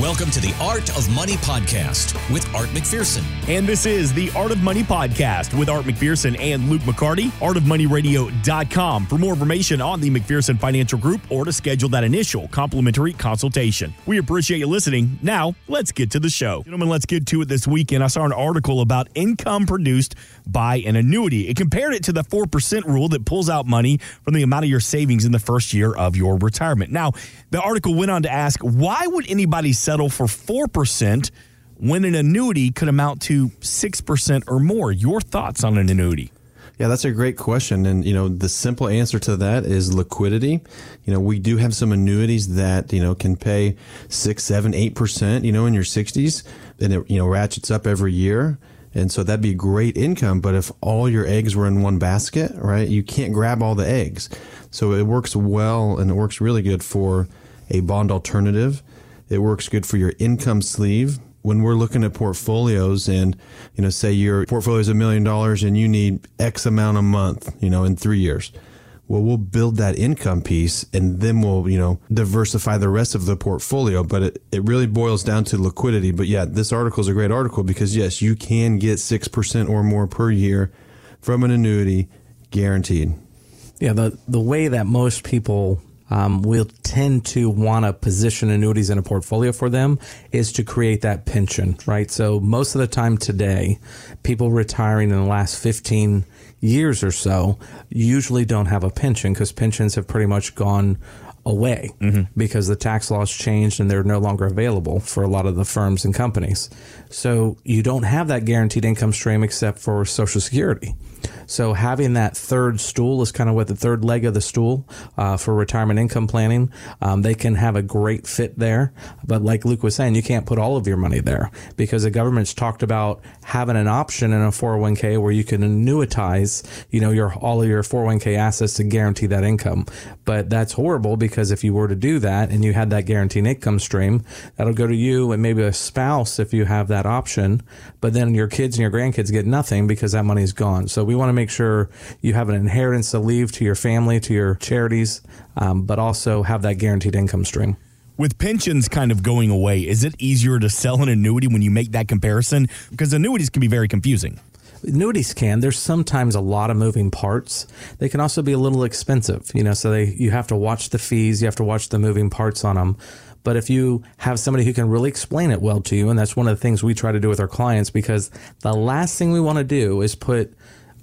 Welcome to the Art of Money podcast with Art McPherson. And this is the Art of Money podcast with Art McPherson and Luke McCarty, artofmoneyradio.com for more information on the McPherson Financial Group or to schedule that initial complimentary consultation. We appreciate you listening. Now, let's get to the show. Gentlemen, let's get to it this weekend. I saw an article about income produced by an annuity. It compared it to the 4% rule that pulls out money from the amount of your savings in the first year of your retirement. Now, the article went on to ask why would anybody settle for 4% when an annuity could amount to 6% or more? Your thoughts on an annuity? Yeah, that's a great question. And, you know, the simple answer to that is liquidity. You know, we do have some annuities that, you know, can pay six, seven, eight percent, you know, in your sixties and it, you know, ratchets up every year. And so that'd be great income. But if all your eggs were in one basket, right, you can't grab all the eggs. So it works well and it works really good for a bond alternative. It works good for your income sleeve. When we're looking at portfolios and, you know, say your portfolio is a million dollars and you need X amount a month, you know, in three years. Well, we'll build that income piece and then we'll, you know, diversify the rest of the portfolio. But it, it really boils down to liquidity. But yeah, this article is a great article because yes, you can get 6% or more per year from an annuity guaranteed. Yeah, the, the way that most people um, will tend to want to position annuities in a portfolio for them is to create that pension, right? So most of the time today, people retiring in the last 15 years or so usually don't have a pension because pensions have pretty much gone away mm-hmm. because the tax laws changed and they're no longer available for a lot of the firms and companies. So you don't have that guaranteed income stream except for Social Security. So having that third stool is kind of what the third leg of the stool uh, for retirement income planning. Um, they can have a great fit there, but like Luke was saying, you can't put all of your money there because the government's talked about having an option in a 401k where you can annuitize, you know, your all of your 401k assets to guarantee that income. But that's horrible because if you were to do that and you had that guaranteed income stream, that'll go to you and maybe a spouse if you have that option. But then your kids and your grandkids get nothing because that money's gone. So we want to make sure you have an inheritance to leave to your family, to your charities, um, but also have that guaranteed income stream. With pensions kind of going away, is it easier to sell an annuity when you make that comparison? Because annuities can be very confusing. Annuities can. There's sometimes a lot of moving parts. They can also be a little expensive, you know. So they you have to watch the fees, you have to watch the moving parts on them. But if you have somebody who can really explain it well to you, and that's one of the things we try to do with our clients, because the last thing we want to do is put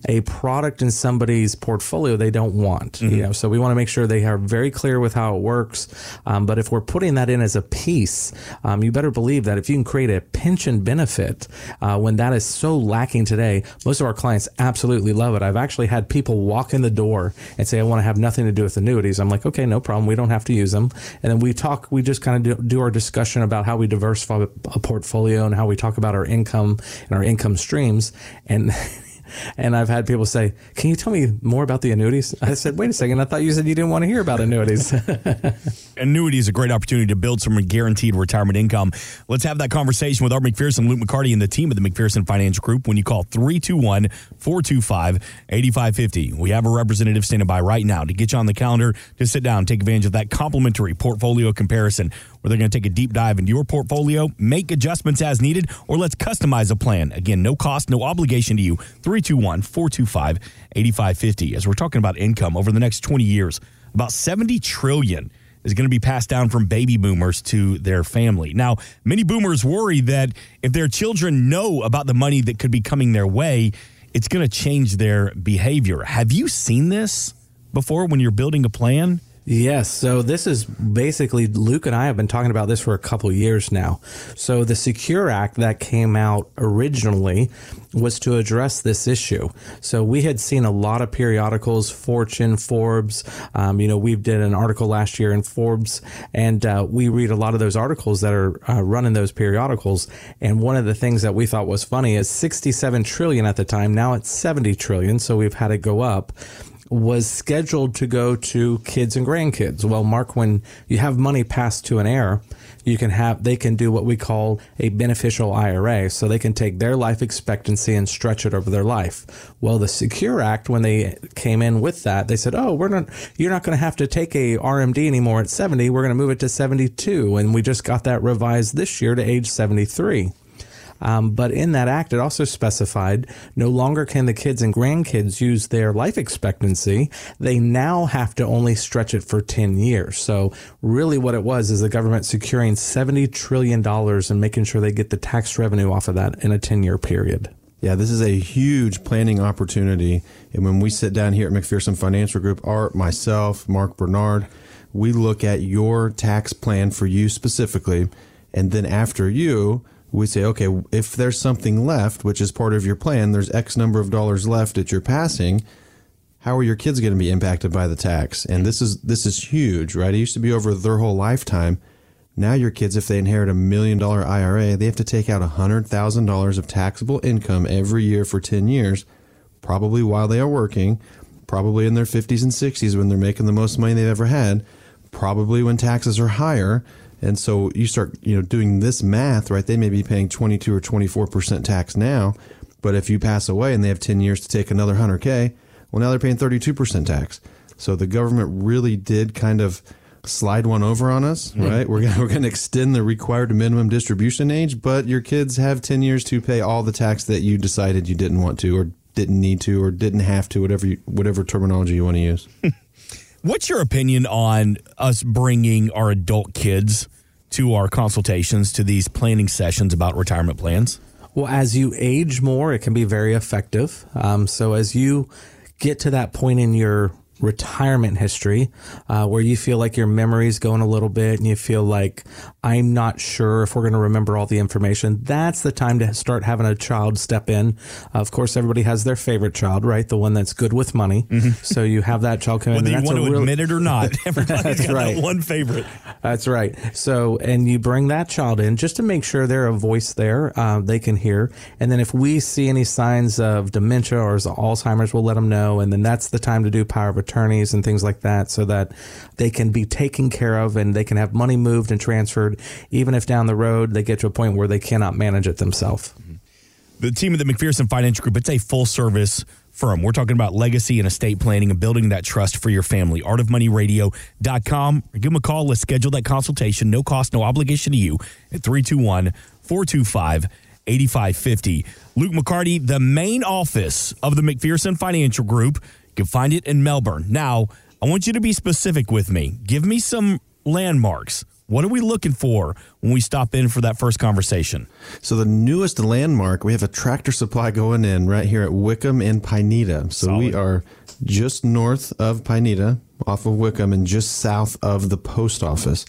a product in somebody's portfolio they don't want. Mm-hmm. You know, so we want to make sure they are very clear with how it works. Um, but if we're putting that in as a piece, um, you better believe that if you can create a pension benefit uh, when that is so lacking today, most of our clients absolutely love it. I've actually had people walk in the door and say, "I want to have nothing to do with annuities." I'm like, "Okay, no problem. We don't have to use them." And then we talk. We just kind of do, do our discussion about how we diversify a portfolio and how we talk about our income and our income streams and And I've had people say, Can you tell me more about the annuities? I said, Wait a second. I thought you said you didn't want to hear about annuities. Annuity is a great opportunity to build some guaranteed retirement income. Let's have that conversation with Art McPherson, Luke McCarty, and the team of the McPherson Financial Group when you call 321 425 8550. We have a representative standing by right now to get you on the calendar to sit down, take advantage of that complimentary portfolio comparison where they're going to take a deep dive into your portfolio, make adjustments as needed, or let's customize a plan. Again, no cost, no obligation to you. 321 425 8550. As we're talking about income over the next 20 years, about 70 trillion is going to be passed down from baby boomers to their family. Now, many boomers worry that if their children know about the money that could be coming their way, it's going to change their behavior. Have you seen this before when you're building a plan? Yes. So this is basically Luke and I have been talking about this for a couple years now. So the Secure Act that came out originally was to address this issue. So we had seen a lot of periodicals, Fortune, Forbes. Um, you know, we did an article last year in Forbes, and uh, we read a lot of those articles that are uh, running those periodicals. And one of the things that we thought was funny is 67 trillion at the time. Now it's 70 trillion. So we've had it go up was scheduled to go to kids and grandkids. Well, Mark, when you have money passed to an heir, you can have they can do what we call a beneficial IRA. So they can take their life expectancy and stretch it over their life. Well, the Secure Act, when they came in with that, they said, "Oh, we're not you're not going to have to take a RMD anymore at 70. We're going to move it to 72." And we just got that revised this year to age 73. Um, but in that act, it also specified no longer can the kids and grandkids use their life expectancy. They now have to only stretch it for 10 years. So really what it was is the government securing $70 trillion and making sure they get the tax revenue off of that in a 10 year period. Yeah, this is a huge planning opportunity. And when we sit down here at McPherson Financial Group, Art, myself, Mark Bernard, we look at your tax plan for you specifically. And then after you, we say, okay, if there's something left, which is part of your plan, there's X number of dollars left at your passing. How are your kids going to be impacted by the tax? And this is this is huge, right? It used to be over their whole lifetime. Now your kids, if they inherit a million dollar IRA, they have to take out hundred thousand dollars of taxable income every year for ten years, probably while they are working, probably in their fifties and sixties when they're making the most money they've ever had, probably when taxes are higher and so you start, you know, doing this math, right? They may be paying 22 or 24% tax now, but if you pass away and they have 10 years to take another 100K, well, now they're paying 32% tax. So the government really did kind of slide one over on us, hmm. right? We're gonna, we're going to extend the required minimum distribution age, but your kids have 10 years to pay all the tax that you decided you didn't want to or didn't need to or didn't have to, whatever you, whatever terminology you want to use. What's your opinion on us bringing our adult kids to our consultations, to these planning sessions about retirement plans? Well, as you age more, it can be very effective. Um, so as you get to that point in your retirement history uh, where you feel like your memory's going a little bit and you feel like I'm not sure if we're going to remember all the information, that's the time to start having a child step in. Uh, of course, everybody has their favorite child, right? The one that's good with money. Mm-hmm. So you have that child come in. Whether you want to really... admit it or not, everybody's got right. that one favorite. That's right. So, and you bring that child in just to make sure they're a voice there, uh, they can hear. And then if we see any signs of dementia or Alzheimer's, we'll let them know. And then that's the time to do power of attorneys and things like that so that they can be taken care of and they can have money moved and transferred, even if down the road they get to a point where they cannot manage it themselves. Mm-hmm. The team of the McPherson Financial Group, it's a full service firm. We're talking about legacy and estate planning and building that trust for your family. Artofmoneyradio.com. Give them a call. Let's schedule that consultation. No cost, no obligation to you at 321 425 8550. Luke McCarty, the main office of the McPherson Financial Group. You can find it in Melbourne. Now, I want you to be specific with me. Give me some landmarks. What are we looking for when we stop in for that first conversation? So the newest landmark, we have a tractor supply going in right here at Wickham and Pineda. So Solid. we are just north of Pineda, off of Wickham, and just south of the post office.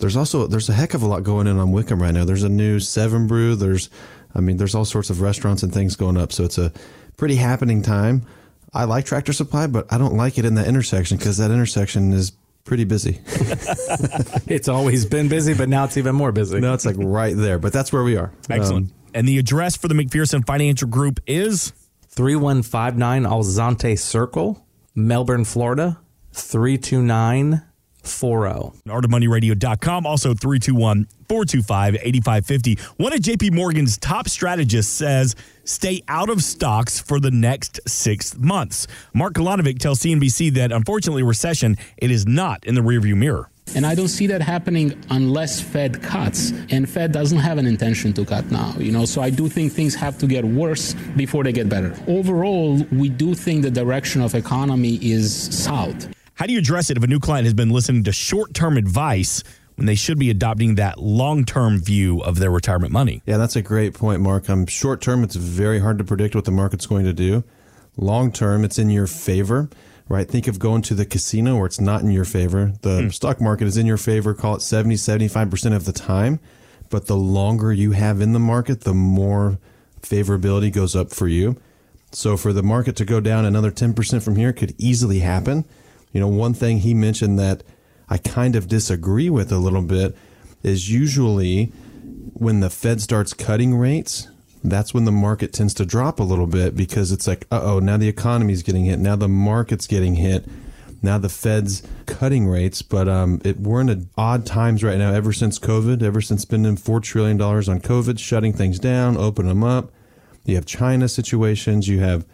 There's also there's a heck of a lot going in on Wickham right now. There's a new Seven Brew. There's I mean there's all sorts of restaurants and things going up. So it's a pretty happening time. I like Tractor Supply, but I don't like it in that intersection because that intersection is pretty busy. it's always been busy, but now it's even more busy. No, it's like right there, but that's where we are. Excellent. Um, and the address for the McPherson Financial Group is 3159 Alzante Circle, Melbourne, Florida, 329 40. Artofmoneyradio.com, also 321 425 8550. One of JP Morgan's top strategists says stay out of stocks for the next six months. Mark Kolanovic tells CNBC that unfortunately, recession it is not in the rearview mirror. And I don't see that happening unless Fed cuts. And Fed doesn't have an intention to cut now, you know. So I do think things have to get worse before they get better. Overall, we do think the direction of economy is south. How do you address it if a new client has been listening to short term advice when they should be adopting that long term view of their retirement money? Yeah, that's a great point, Mark. Um, short term, it's very hard to predict what the market's going to do. Long term, it's in your favor, right? Think of going to the casino where it's not in your favor. The mm. stock market is in your favor, call it 70, 75% of the time. But the longer you have in the market, the more favorability goes up for you. So for the market to go down another 10% from here could easily happen. You know, one thing he mentioned that I kind of disagree with a little bit is usually when the Fed starts cutting rates, that's when the market tends to drop a little bit because it's like, uh oh, now the economy's getting hit. Now the market's getting hit. now the Fed's cutting rates, but um, it, we're in odd times right now. Ever since COVID, ever since spending four trillion dollars on COVID, shutting things down, opening them up. You have China situations. You have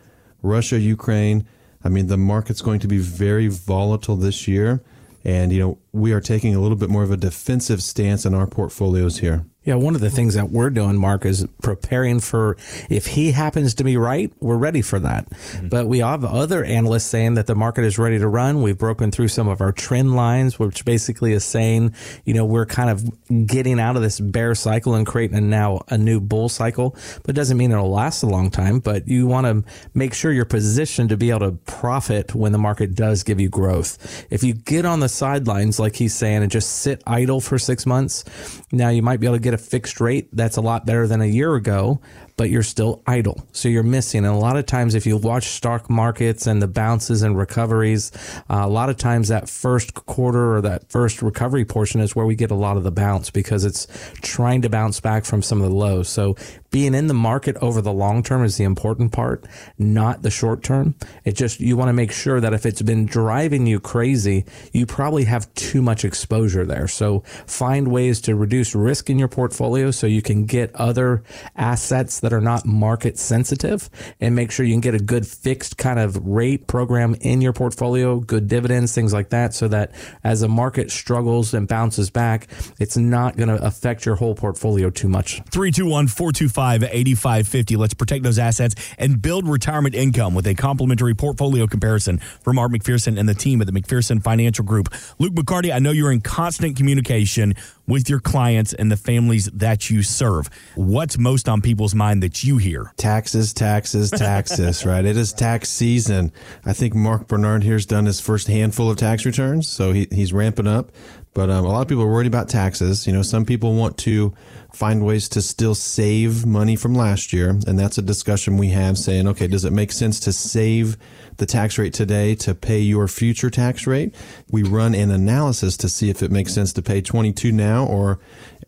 Russia, Ukraine. I mean, the market's going to be very volatile this year. And, you know, we are taking a little bit more of a defensive stance in our portfolios here. Yeah, one of the things that we're doing, Mark, is preparing for if he happens to be right, we're ready for that. Mm-hmm. But we have other analysts saying that the market is ready to run. We've broken through some of our trend lines, which basically is saying, you know, we're kind of getting out of this bear cycle and creating a, now a new bull cycle. But it doesn't mean it'll last a long time. But you want to make sure you're positioned to be able to profit when the market does give you growth. If you get on the sidelines, like he's saying, and just sit idle for six months, now you might be able to get get a fixed rate, that's a lot better than a year ago but you're still idle. So you're missing. And a lot of times, if you watch stock markets and the bounces and recoveries, uh, a lot of times that first quarter or that first recovery portion is where we get a lot of the bounce because it's trying to bounce back from some of the lows. So being in the market over the long term is the important part, not the short term. It just, you want to make sure that if it's been driving you crazy, you probably have too much exposure there. So find ways to reduce risk in your portfolio so you can get other assets that are not market sensitive and make sure you can get a good fixed kind of rate program in your portfolio, good dividends, things like that, so that as the market struggles and bounces back, it's not going to affect your whole portfolio too much. 321 425 8550. Let's protect those assets and build retirement income with a complimentary portfolio comparison from Art McPherson and the team at the McPherson Financial Group. Luke McCarty, I know you're in constant communication with your clients and the families that you serve. What's most on people's mind that you hear? Taxes, taxes, taxes, right? It is tax season. I think Mark Bernard here's done his first handful of tax returns, so he, he's ramping up. But um, a lot of people are worried about taxes. You know, some people want to find ways to still save money from last year. And that's a discussion we have saying, okay, does it make sense to save the tax rate today to pay your future tax rate? We run an analysis to see if it makes sense to pay 22 now or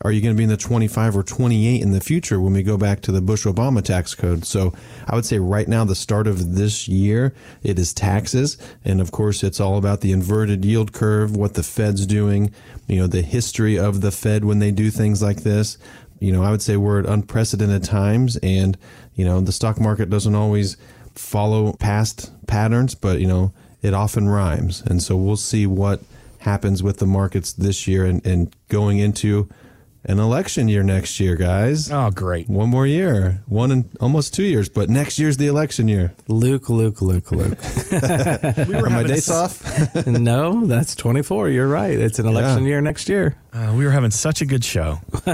are you going to be in the 25 or 28 in the future when we go back to the Bush Obama tax code? So I would say right now, the start of this year, it is taxes. And of course, it's all about the inverted yield curve, what the Fed's doing, you know, the history of the Fed when they do things like this. You know, I would say we're at unprecedented times and, you know, the stock market doesn't always follow past patterns, but, you know, it often rhymes. And so we'll see what happens with the markets this year and, and going into an election year next year, guys. Oh, great. One more year. One and almost two years, but next year's the election year. Luke, Luke, Luke, Luke. we Are my dates off? no, that's 24. You're right. It's an election yeah. year next year. Uh, we were having such a good show.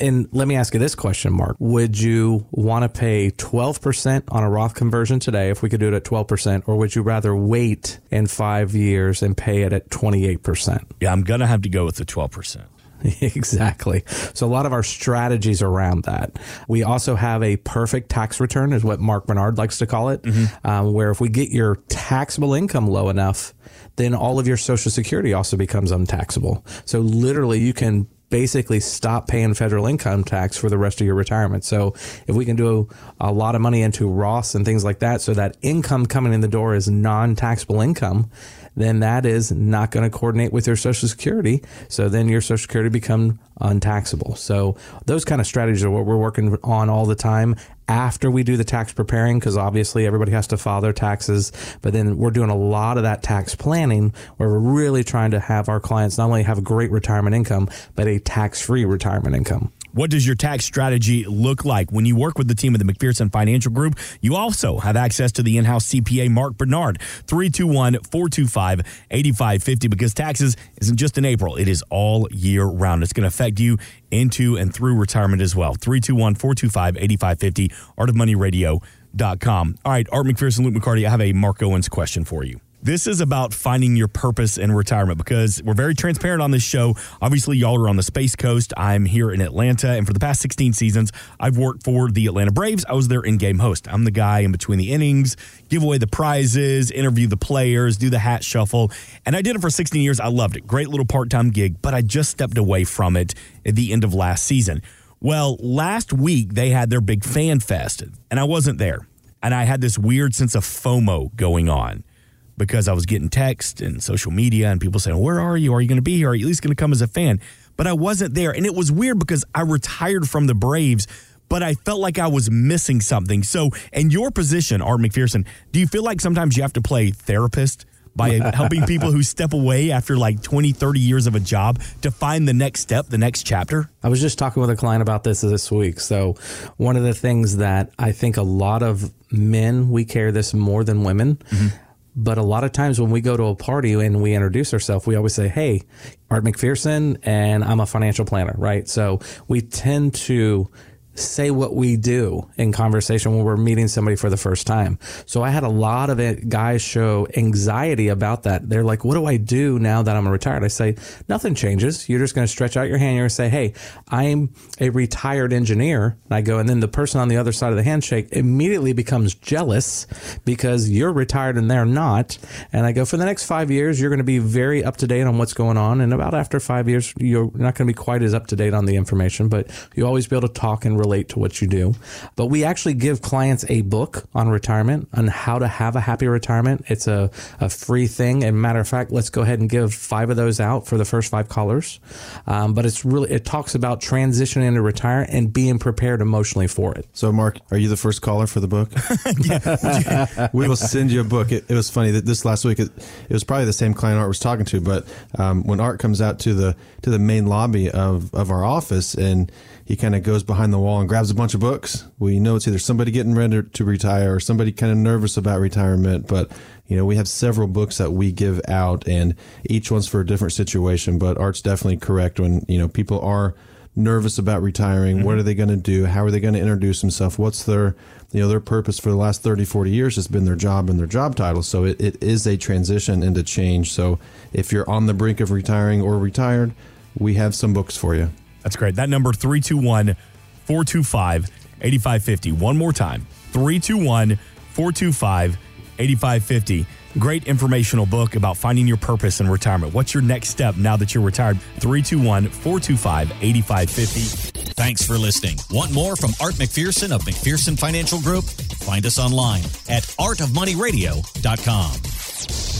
and let me ask you this question, Mark. Would you want to pay 12% on a Roth conversion today if we could do it at 12%, or would you rather wait in five years and pay it at 28%? Yeah, I'm going to have to go with the 12%. exactly. So a lot of our strategies around that. We also have a perfect tax return, is what Mark Bernard likes to call it, mm-hmm. um, where if we get your taxable income low enough, then all of your Social Security also becomes untaxable. So literally, you can basically stop paying federal income tax for the rest of your retirement. So if we can do a lot of money into Roths and things like that, so that income coming in the door is non-taxable income, then that is not going to coordinate with your Social Security. So then your Social Security become untaxable. So those kind of strategies are what we're working on all the time after we do the tax preparing, because obviously everybody has to file their taxes. But then we're doing a lot of that tax planning where we're really trying to have our clients not only have a great retirement income, but a tax free retirement income. What does your tax strategy look like? When you work with the team of the McPherson Financial Group, you also have access to the in house CPA Mark Bernard, 321 425 8550, because taxes isn't just in April, it is all year round. It's going to affect you into and through retirement as well. 321 425 8550, artofmoneyradio.com. All right, Art McPherson, Luke McCarty, I have a Mark Owens question for you. This is about finding your purpose in retirement because we're very transparent on this show. Obviously, y'all are on the Space Coast. I'm here in Atlanta. And for the past 16 seasons, I've worked for the Atlanta Braves. I was their in game host. I'm the guy in between the innings, give away the prizes, interview the players, do the hat shuffle. And I did it for 16 years. I loved it. Great little part time gig, but I just stepped away from it at the end of last season. Well, last week they had their big fan fest, and I wasn't there. And I had this weird sense of FOMO going on because I was getting text and social media and people saying, Where are you? Are you going to be here? Are you at least going to come as a fan? But I wasn't there. And it was weird because I retired from the Braves, but I felt like I was missing something. So, in your position, Art McPherson, do you feel like sometimes you have to play therapist? by helping people who step away after like 20, 30 years of a job to find the next step, the next chapter? I was just talking with a client about this this week. So, one of the things that I think a lot of men, we care this more than women. Mm-hmm. But a lot of times when we go to a party and we introduce ourselves, we always say, Hey, Art McPherson, and I'm a financial planner, right? So we tend to say what we do in conversation when we're meeting somebody for the first time. So I had a lot of it, guys show anxiety about that. They're like, what do I do now that I'm retired? I say, nothing changes. You're just going to stretch out your hand. You're going to say, hey, I'm a retired engineer. And I go, and then the person on the other side of the handshake immediately becomes jealous because you're retired and they're not. And I go, for the next five years, you're going to be very up to date on what's going on. And about after five years, you're not going to be quite as up to date on the information, but you always be able to talk and relate to what you do. But we actually give clients a book on retirement, on how to have a happy retirement. It's a, a free thing. And matter of fact, let's go ahead and give five of those out for the first five callers. Um, but it's really, it talks about transitioning into retire and being prepared emotionally for it. So, Mark, are you the first caller for the book? we will send you a book. It, it, was funny that this last week, it, it, was probably the same client Art was talking to, but um, when Art comes out to the to the main lobby of, of our office and he kind of goes behind the wall and grabs a bunch of books. We know it's either somebody getting ready to retire or somebody kind of nervous about retirement. But, you know, we have several books that we give out and each one's for a different situation. But Art's definitely correct when, you know, people are nervous about retiring. Mm-hmm. What are they going to do? How are they going to introduce themselves? What's their, you know, their purpose for the last 30, 40 years has been their job and their job title. So it, it is a transition into change. So if you're on the brink of retiring or retired, we have some books for you. That's great. That number 321 425 8550. One more time 321 425 8550. Great informational book about finding your purpose in retirement. What's your next step now that you're retired? 321 425 8550. Thanks for listening. Want more from Art McPherson of McPherson Financial Group? Find us online at artofmoneyradio.com.